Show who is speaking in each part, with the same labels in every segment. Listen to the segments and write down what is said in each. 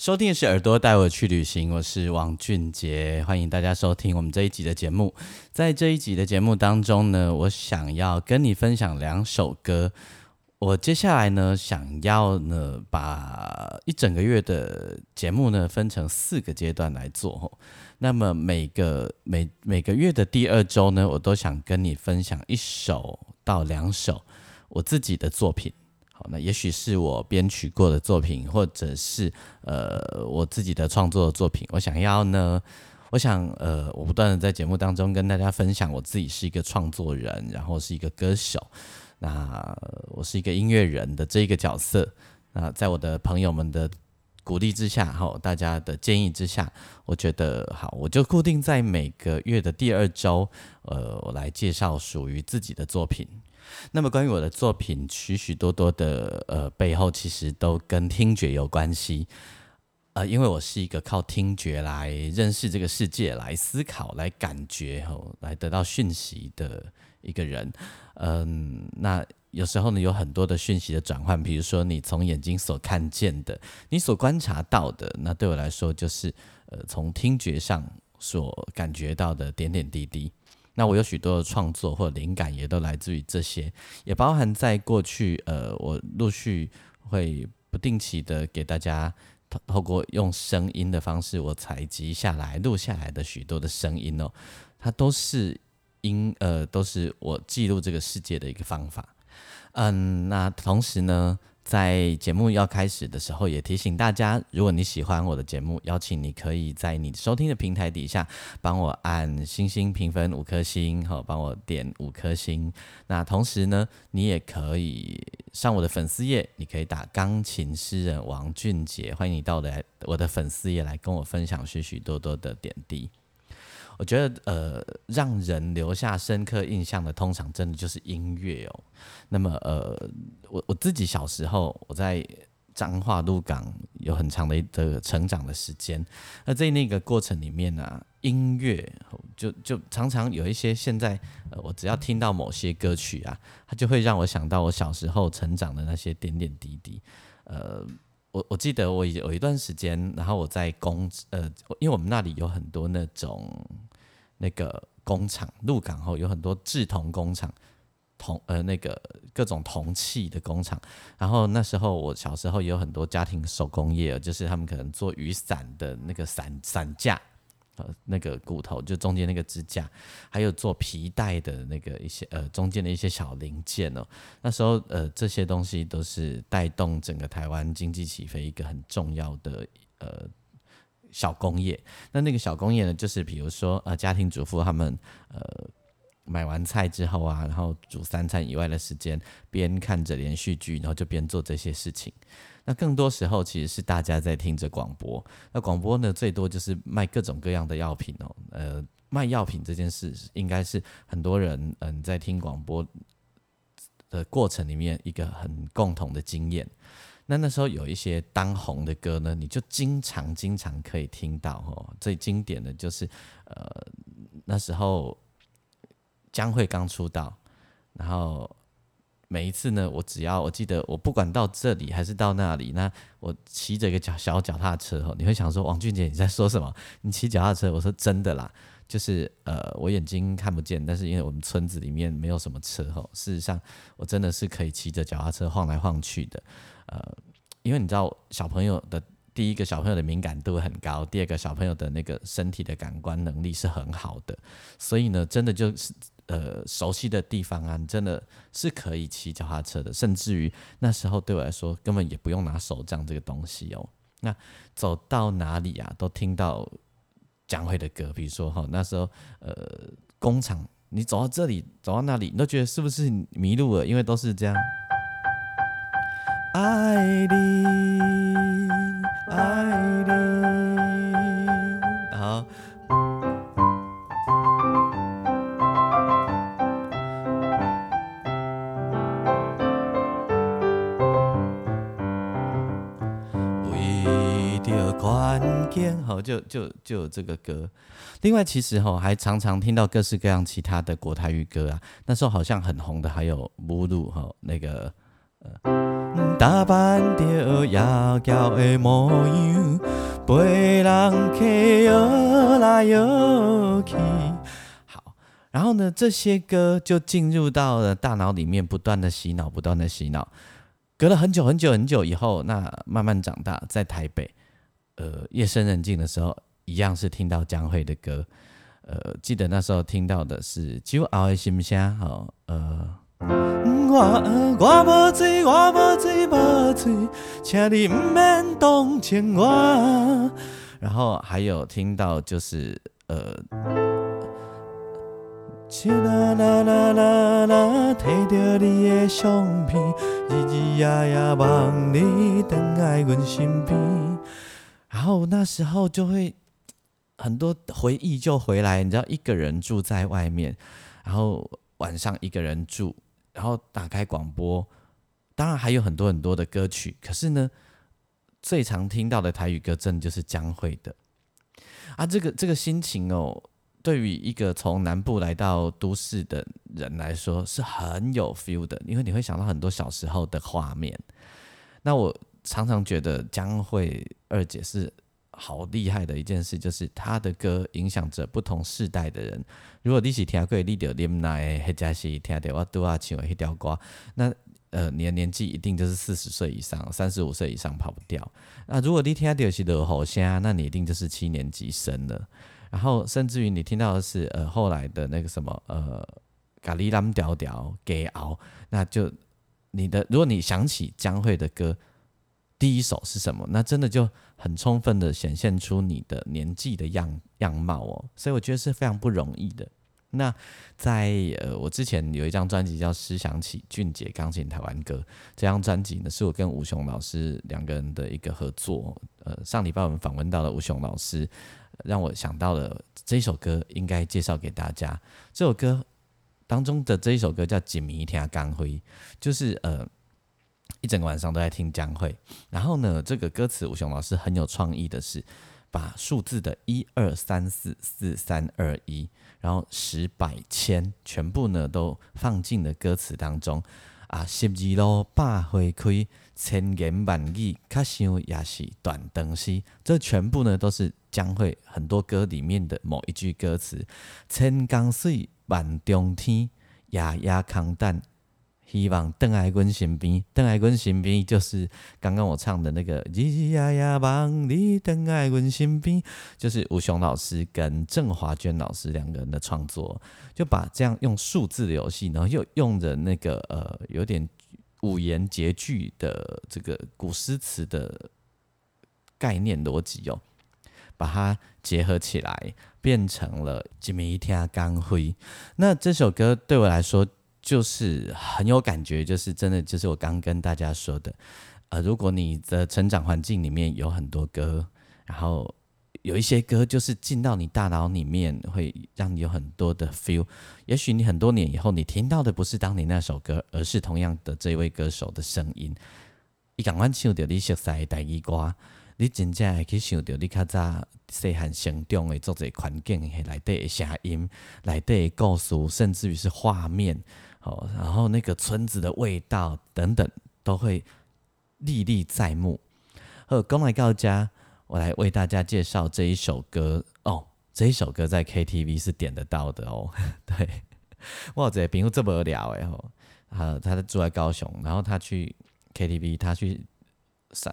Speaker 1: 收听的是耳朵带我去旅行，我是王俊杰，欢迎大家收听我们这一集的节目。在这一集的节目当中呢，我想要跟你分享两首歌。我接下来呢，想要呢把一整个月的节目呢分成四个阶段来做。那么每个每每个月的第二周呢，我都想跟你分享一首到两首我自己的作品。那也许是我编曲过的作品，或者是呃我自己的创作的作品。我想要呢，我想呃，我不断的在节目当中跟大家分享，我自己是一个创作人，然后是一个歌手，那我是一个音乐人的这一个角色。那在我的朋友们的鼓励之下，哈，大家的建议之下，我觉得好，我就固定在每个月的第二周，呃，我来介绍属于自己的作品。那么关于我的作品，许许多多的呃背后，其实都跟听觉有关系。呃，因为我是一个靠听觉来认识这个世界、来思考、来感觉、吼来得到讯息的一个人。嗯，那有时候呢，有很多的讯息的转换，比如说你从眼睛所看见的，你所观察到的，那对我来说就是呃从听觉上所感觉到的点点滴滴。那我有许多的创作或灵感，也都来自于这些，也包含在过去，呃，我陆续会不定期的给大家透透过用声音的方式，我采集下来、录下来的许多的声音哦，它都是音，呃，都是我记录这个世界的一个方法。嗯，那同时呢？在节目要开始的时候，也提醒大家，如果你喜欢我的节目，邀请你可以在你收听的平台底下帮我按星星评分五颗星，好，帮我点五颗星。那同时呢，你也可以上我的粉丝页，你可以打钢琴诗人王俊杰，欢迎你到来我的粉丝页来跟我分享许许多多的点滴。我觉得，呃，让人留下深刻印象的，通常真的就是音乐哦。那么，呃，我我自己小时候，我在彰化鹿港有很长的一个成长的时间。那在那个过程里面呢，音乐就就常常有一些现在，呃，我只要听到某些歌曲啊，它就会让我想到我小时候成长的那些点点滴滴，呃。我我记得我有一段时间，然后我在工呃，因为我们那里有很多那种那个工厂，入港后有很多制铜工厂，铜呃那个各种铜器的工厂。然后那时候我小时候也有很多家庭手工业，就是他们可能做雨伞的那个伞伞架。呃那个骨头就中间那个支架，还有做皮带的那个一些呃中间的一些小零件哦。那时候呃这些东西都是带动整个台湾经济起飞一个很重要的呃小工业。那那个小工业呢，就是比如说呃家庭主妇他们呃买完菜之后啊，然后煮三餐以外的时间，边看着连续剧，然后就边做这些事情。那更多时候其实是大家在听着广播。那广播呢，最多就是卖各种各样的药品哦。呃，卖药品这件事，应该是很多人嗯在听广播的过程里面一个很共同的经验。那那时候有一些当红的歌呢，你就经常经常可以听到哦。最经典的就是呃那时候江蕙刚出道，然后。每一次呢，我只要我记得，我不管到这里还是到那里，那我骑着一个脚小脚踏车哈，你会想说王俊杰你在说什么？你骑脚踏车？我说真的啦，就是呃我眼睛看不见，但是因为我们村子里面没有什么车吼，事实上我真的是可以骑着脚踏车晃来晃去的，呃，因为你知道小朋友的第一个小朋友的敏感度很高，第二个小朋友的那个身体的感官能力是很好的，所以呢，真的就是。呃，熟悉的地方啊，真的是可以骑脚踏车的，甚至于那时候对我来说，根本也不用拿手杖这个东西哦。那走到哪里啊，都听到蒋蕙的歌，比如说哈，那时候呃，工厂，你走到这里，走到那里，你都觉得是不是迷路了？因为都是这样，爱你，爱你。好。为着关键，好就就就有这个歌。另外，其实哈还常常听到各式各样其他的国台语歌啊。那时候好像很红的还有《母乳》哈，那个呃，打扮着妖娇的模样，陪人客摇来摇去。好，然后呢，这些歌就进入到了大脑里面，不断的洗脑，不断的洗脑。隔了很久很久很久以后，那慢慢长大，在台北，呃，夜深人静的时候。一样是听到江蕙的歌，呃，记得那时候听到的是《酒后的心声》哈，呃，我我无醉，我无醉，无醉，请你唔免动情我。然后还有听到就是呃，啦啦啦啦啦，摕着你的相片，日日夜夜望你等在阮身边，然后那时候就会。很多回忆就回来，你知道，一个人住在外面，然后晚上一个人住，然后打开广播，当然还有很多很多的歌曲，可是呢，最常听到的台语歌，真的就是江蕙的。啊，这个这个心情哦，对于一个从南部来到都市的人来说，是很有 feel 的，因为你会想到很多小时候的画面。那我常常觉得江蕙二姐是。好厉害的一件事，就是他的歌影响着不同世代的人。如果你是听过你就林奈，或者是听到我都要唱的一条歌，那呃，你的年纪一定就是四十岁以上，三十五岁以上跑不掉。那如果你听到是罗喉声，那你一定就是七年级生了。然后甚至于你听到的是呃后来的那个什么呃咖喱蓝调调给熬，那就你的如果你想起江蕙的歌。第一首是什么？那真的就很充分的显现出你的年纪的样样貌哦，所以我觉得是非常不容易的。那在呃，我之前有一张专辑叫《思想起俊杰钢琴台湾歌》，这张专辑呢是我跟吴雄老师两个人的一个合作。呃，上礼拜我们访问到了吴雄老师，让我想到了这首歌应该介绍给大家。这首歌当中的这一首歌叫《锦迷听钢辉》，就是呃。一整个晚上都在听江蕙，然后呢，这个歌词吴雄老师很有创意的是，把数字的一二三四四三二一，然后十百千全部呢都放进了歌词当中。啊，十二路百花开，千言万语，卡想也是断灯西，这全部呢都是江蕙很多歌里面的某一句歌词，千江水万中天，夜夜空等。希望邓爱君身边，邓爱君身边就是刚刚我唱的那个“咿咿呀呀望你邓爱君身边”，就是吴雄老师跟郑华娟老师两个人的创作，就把这样用数字的游戏，然后又用着那个呃有点五言绝句的这个古诗词的概念逻辑哦，把它结合起来，变成了《今一天刚辉》。那这首歌对我来说。就是很有感觉，就是真的，就是我刚跟大家说的，呃，如果你的成长环境里面有很多歌，然后有一些歌就是进到你大脑里面，会让你有很多的 feel。也许你很多年以后，你听到的不是当年那首歌，而是同样的这位歌手的声音。你赶快唱到你熟悉的第二歌，你真正会去想到你较早细汉成长的作者环境内底的声音、内底的故事，甚至于是画面。好，然后那个村子的味道等等都会历历在目。呃，刚来到家，我来为大家介绍这一首歌哦。这一首歌在 KTV 是点得到的哦。对，哇，这朋友这么聊哎吼，呃，他住在高雄，然后他去 KTV，他去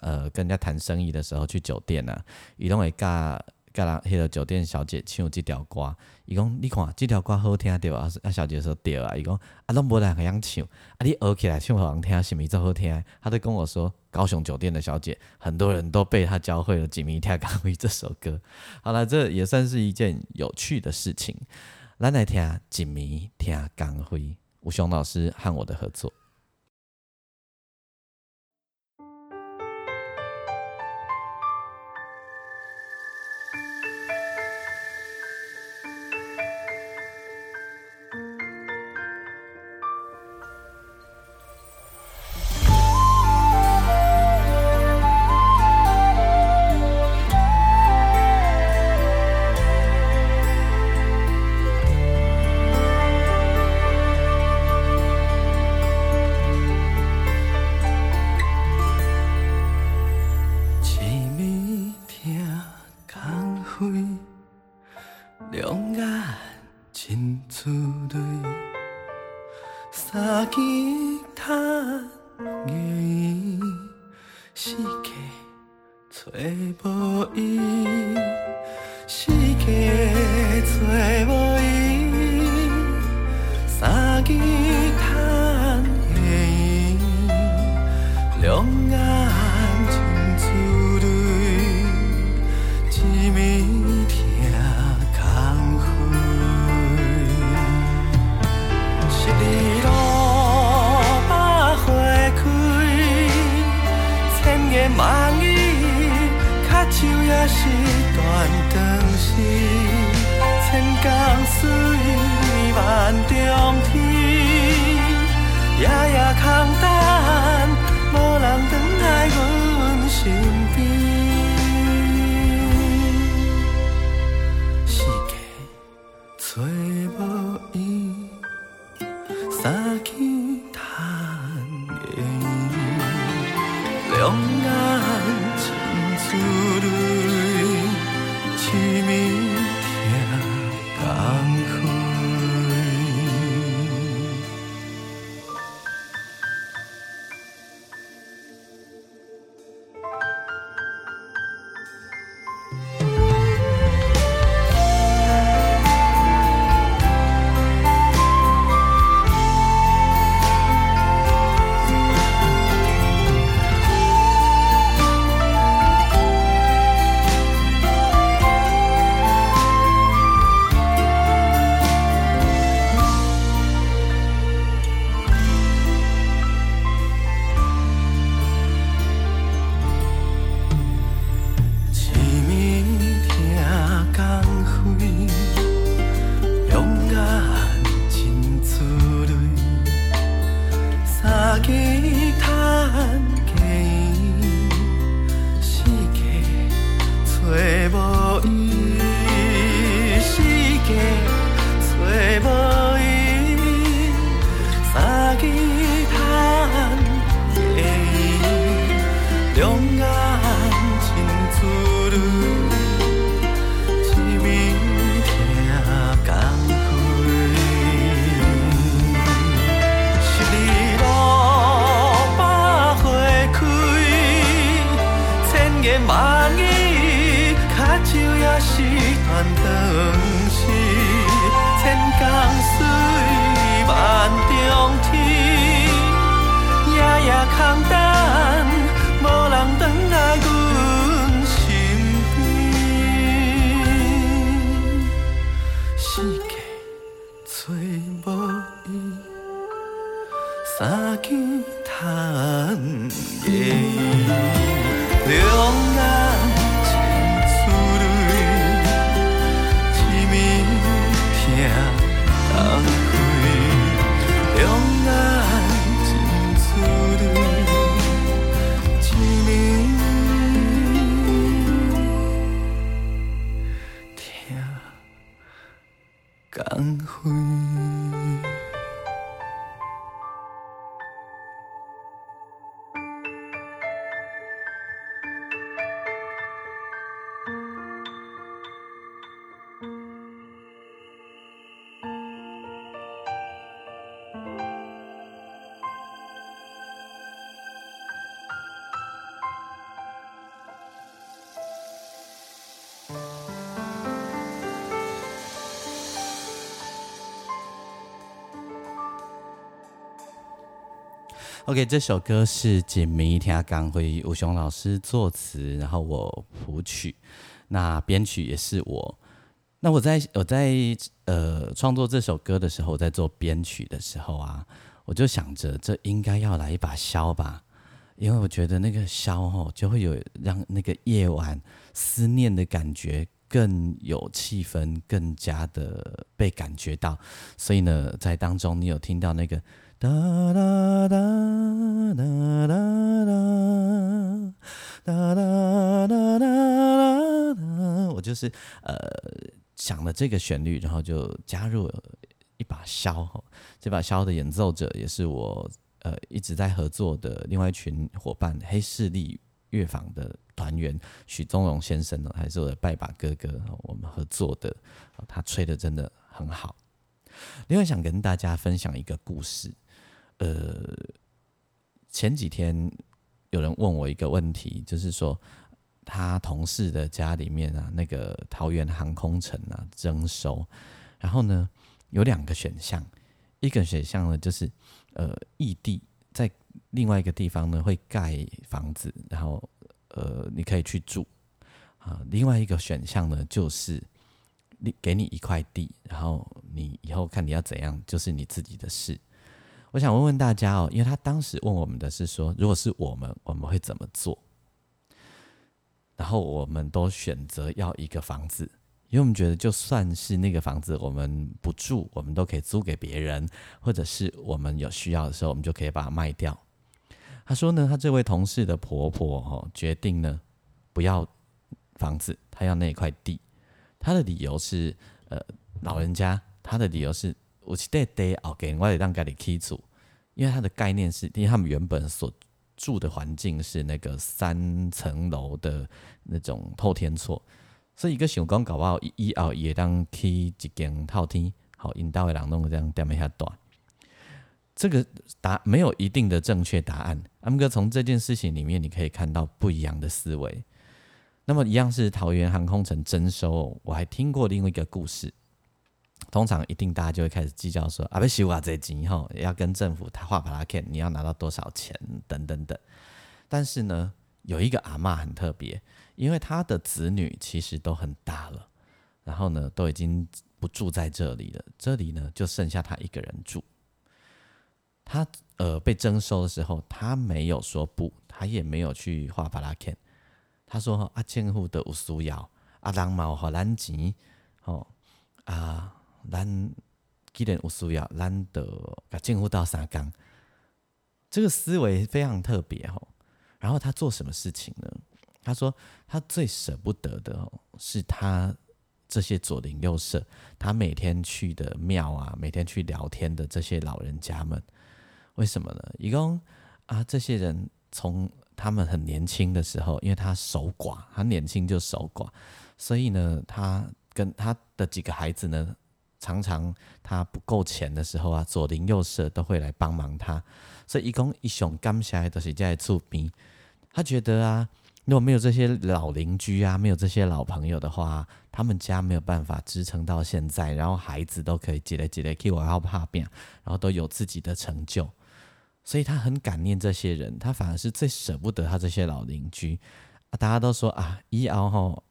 Speaker 1: 呃跟人家谈生意的时候去酒店啊，移动会加。甲人迄个酒店小姐唱即条歌，伊讲你看即条歌好听对啊？啊，小姐说对啊，伊讲啊，拢无人会样唱，啊，你学起来唱互人听，是咪真好听？他就跟我说，高雄酒店的小姐，很多人都被他教会了《锦迷听钢辉》这首歌。好了，这也算是一件有趣的事情。咱来听《锦迷听钢辉》，吴雄老师和我的合作。
Speaker 2: aqui. 思。长诗。千江水，万重天，夜夜空等，无人等来 Ang.
Speaker 1: OK，这首歌是锦迷听港会吴雄老师作词，然后我谱曲，那编曲也是我。那我在我在呃创作这首歌的时候，在做编曲的时候啊，我就想着这应该要来一把箫吧，因为我觉得那个箫哦，就会有让那个夜晚思念的感觉更有气氛，更加的被感觉到。所以呢，在当中你有听到那个哒哒哒哒哒哒哒哒哒哒哒哒，我就是呃想了这个旋律，然后就加入一把箫。这把箫的演奏者也是我呃一直在合作的另外一群伙伴黑势力乐坊的团员许宗荣先生呢，还是我的拜把哥哥，我们合作的，他吹的真的很好。另外想跟大家分享一个故事，呃，前几天有人问我一个问题，就是说他同事的家里面啊，那个桃园航空城啊征收，然后呢有两个选项，一个选项呢就是呃异地在另外一个地方呢会盖房子，然后呃你可以去住啊，另外一个选项呢就是你给你一块地，然后你以后看你要怎样，就是你自己的事。我想问问大家哦，因为他当时问我们的是说，如果是我们，我们会怎么做？然后我们都选择要一个房子，因为我们觉得就算是那个房子我们不住，我们都可以租给别人，或者是我们有需要的时候，我们就可以把它卖掉。他说呢，他这位同事的婆婆哦，决定呢不要房子，他要那块地。他的理由是，呃，老人家他的理由是，我是得得哦，给我得让家里起住，因为它的概念是，因为他们原本所。住的环境是那个三层楼的那种透天厝，所以一个想讲搞不好一熬也当起一间透天，好引导的人弄这样点一下短。这个答没有一定的正确答案，阿哥从这件事情里面你可以看到不一样的思维。那么一样是桃园航空城征收，我还听过另外一个故事。通常一定大家就会开始计较说啊，不修啊这金后要跟政府他画把它看，你要拿到多少钱等等等。但是呢，有一个阿妈很特别，因为她的子女其实都很大了，然后呢都已经不住在这里了，这里呢就剩下她一个人住。他呃被征收的时候，他没有说不，他也没有去画把它看。他说啊，政府的有需要，啊人嘛有好咱钱，哦啊。咱既然有需要，咱得把进入到三缸，这个思维非常特别哦。然后他做什么事情呢？他说他最舍不得的哦，是他这些左邻右舍，他每天去的庙啊，每天去聊天的这些老人家们。为什么呢？一共啊，这些人从他们很年轻的时候，因为他守寡，他年轻就守寡，所以呢，他跟他的几个孩子呢。常常他不够钱的时候啊，左邻右舍都会来帮忙他，所以一共一熊刚下来都是在厝边。他觉得啊，如果没有这些老邻居啊，没有这些老朋友的话，他们家没有办法支撑到现在，然后孩子都可以积累积累，可以往后爬变，然后都有自己的成就。所以他很感念这些人，他反而是最舍不得他这些老邻居啊。大家都说啊，以后吼。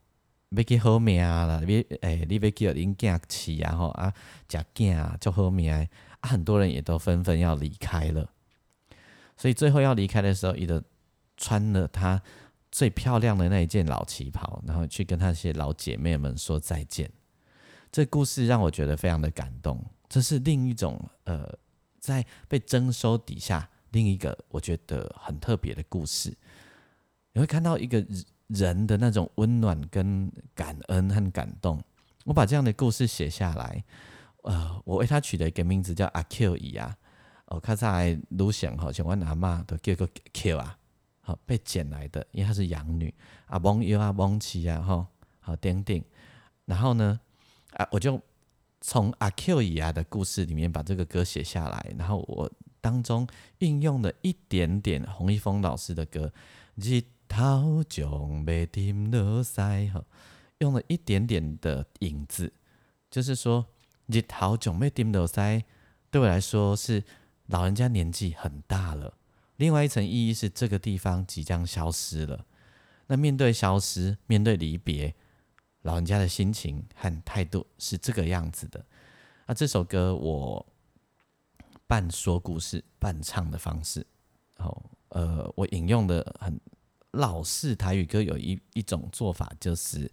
Speaker 1: 要去好命啦！你诶，你要叫恁囝饲啊吼啊，食囝啊，就好命啊！很多人也都纷纷要离开了，所以最后要离开的时候，伊就穿了他最漂亮的那一件老旗袍，然后去跟他那些老姐妹们说再见。这故事让我觉得非常的感动，这是另一种呃，在被征收底下另一个我觉得很特别的故事。你会看到一个。人的那种温暖跟感恩和感动，我把这样的故事写下来。呃，我为他取了一个名字叫阿 Q 姨啊。哦，看在卢想哈，像我阿妈都叫个 Q 啊，好被捡来的，因为她是养女。阿蒙有阿蒙奇啊，哈，好丁丁。然后呢，啊，我就从阿 Q 姨啊的故事里面把这个歌写下来，然后我当中运用了一点点洪一峰老师的歌，即。头将被停落塞，哈，用了一点点的影子，就是说，日头将被停落塞，对我来说是老人家年纪很大了。另外一层意义是，这个地方即将消失了。那面对消失，面对离别，老人家的心情和态度是这个样子的。那这首歌我半说故事半唱的方式，哦，呃，我引用的很。老式台语歌有一一种做法，就是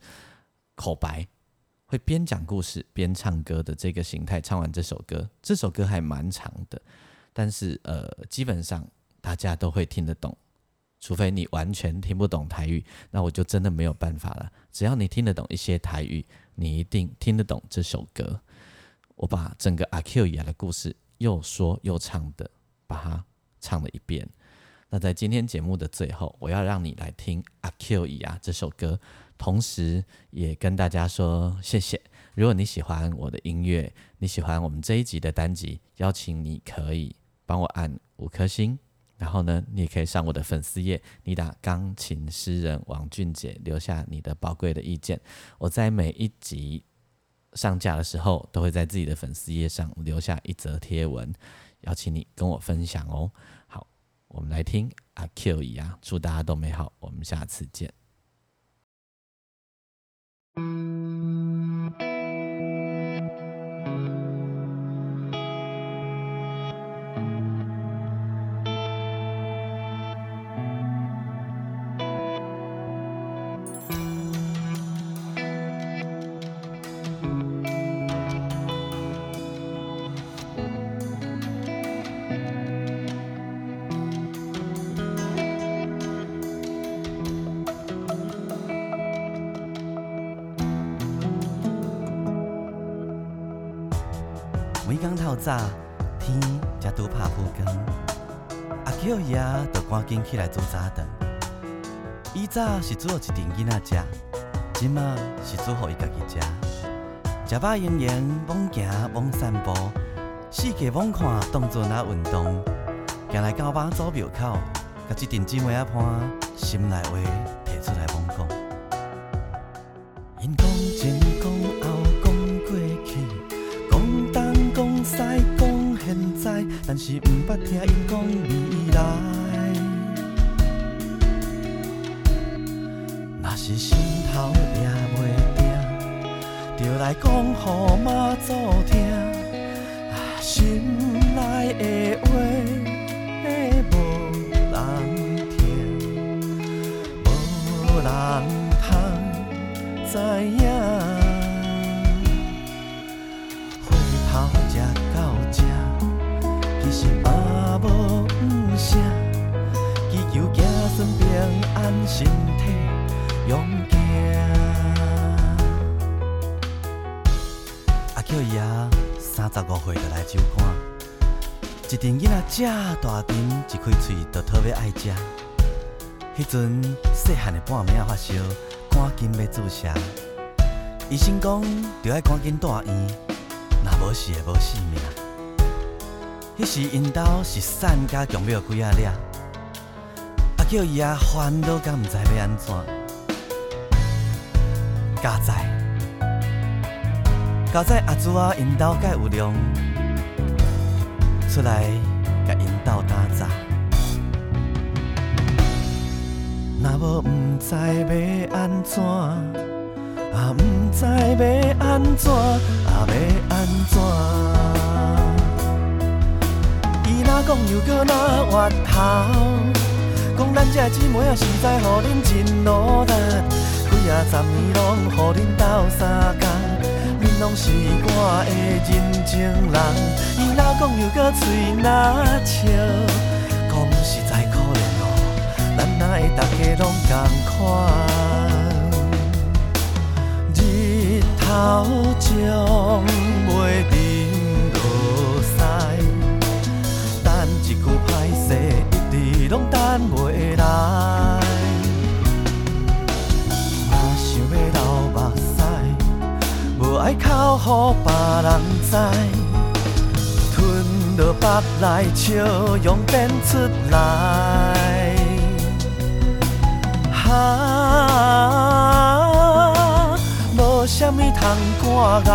Speaker 1: 口白，会边讲故事边唱歌的这个形态。唱完这首歌，这首歌还蛮长的，但是呃，基本上大家都会听得懂，除非你完全听不懂台语，那我就真的没有办法了。只要你听得懂一些台语，你一定听得懂这首歌。我把整个阿 Q 雅的故事又说又唱的，把它唱了一遍。那在今天节目的最后，我要让你来听《阿 Q 伊啊》这首歌，同时也跟大家说谢谢。如果你喜欢我的音乐，你喜欢我们这一集的单集，邀请你可以帮我按五颗星，然后呢，你也可以上我的粉丝页，你打钢琴诗人王俊杰，留下你的宝贵的意见。我在每一集上架的时候，都会在自己的粉丝页上留下一则贴文，邀请你跟我分享哦。我们来听阿 Q 一样，祝大家都美好，我们下次见。透早，天才拄拍曝光，阿 Q 爷就赶紧起来煮早顿。以早是煮一阵囡仔食，即马是煮互伊家己食。食饱闲闲，罔行罔散步，四界罔看，当作那运动。行来到妈祖庙口，甲一阵姊妹仔伴，心内话提出来罔讲。因讲但是毋捌听因讲未来。若是心头抓袂定，就来讲互妈祖听。啊，心内的话，无人听，无人通知影。十五岁就来酒馆，一阵囡仔正大阵，一开喙就特别爱食。迄阵细汉的半暝发烧，赶紧要注射。医生讲，着爱赶紧住院，若无是会无性命。迄时因兜是瘦甲强要几啊粒，阿叫伊啊烦恼甲毋知要安怎。加载，加在阿珠啊因兜甲有量，出来甲因兜打杂。若无毋知要安怎。啊，毋知要安怎，啊要安怎？伊若讲又搁若歪头，讲咱这姊妹啊实在互恁真努力，几啊十年拢互恁斗相，是我的认情人。伊若讲又搁嘴若笑，讲实在可怜哦，咱哪会大家拢共款？日头将袂沉落西，等一句歹势，一直拢等袂来。爱哭予别人知，吞落腹内笑容变出来。啊，无啥物通赶碍，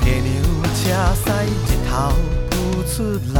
Speaker 1: 加牛车驶日头浮出来。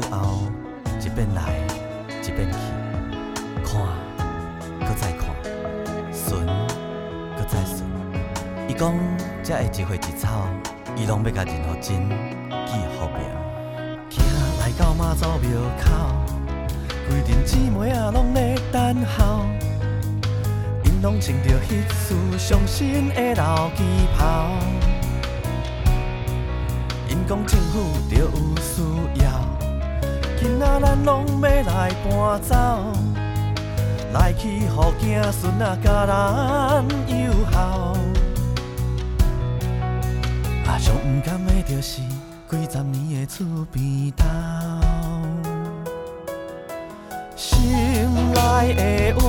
Speaker 1: 厝后，一边来一边去，看，搁再看，巡搁再巡。
Speaker 2: 伊讲才会一花一草，伊拢要甲任何真记好名。行来到妈祖庙口，规阵姊妹仔拢咧等候，因拢穿着迄束伤心的老旗袍。因讲政府着有需要，今仔咱拢要来搬走，来去予子孙仔甲咱友好。啊，上毋甘的就是几十年的厝边头，心内的话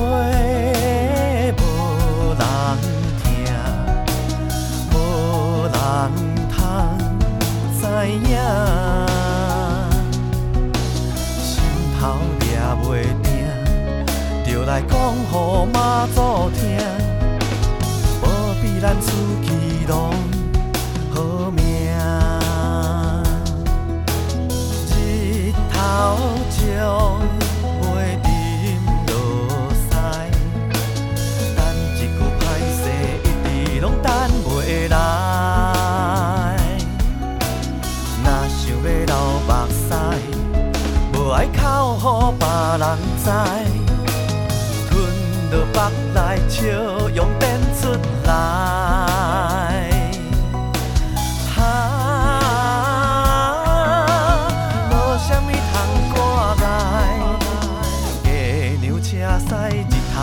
Speaker 2: 来讲予妈祖听，无比咱出去拢。好命，日头将袂沉落西，等一句歹势一直拢等袂来。若想要流目屎，无爱哭予别人知，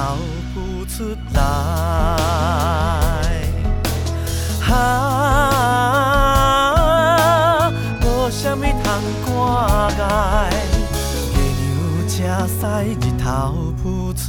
Speaker 2: 找不出来。哈，无啥物通挂碍，月娘车驶日头浮出。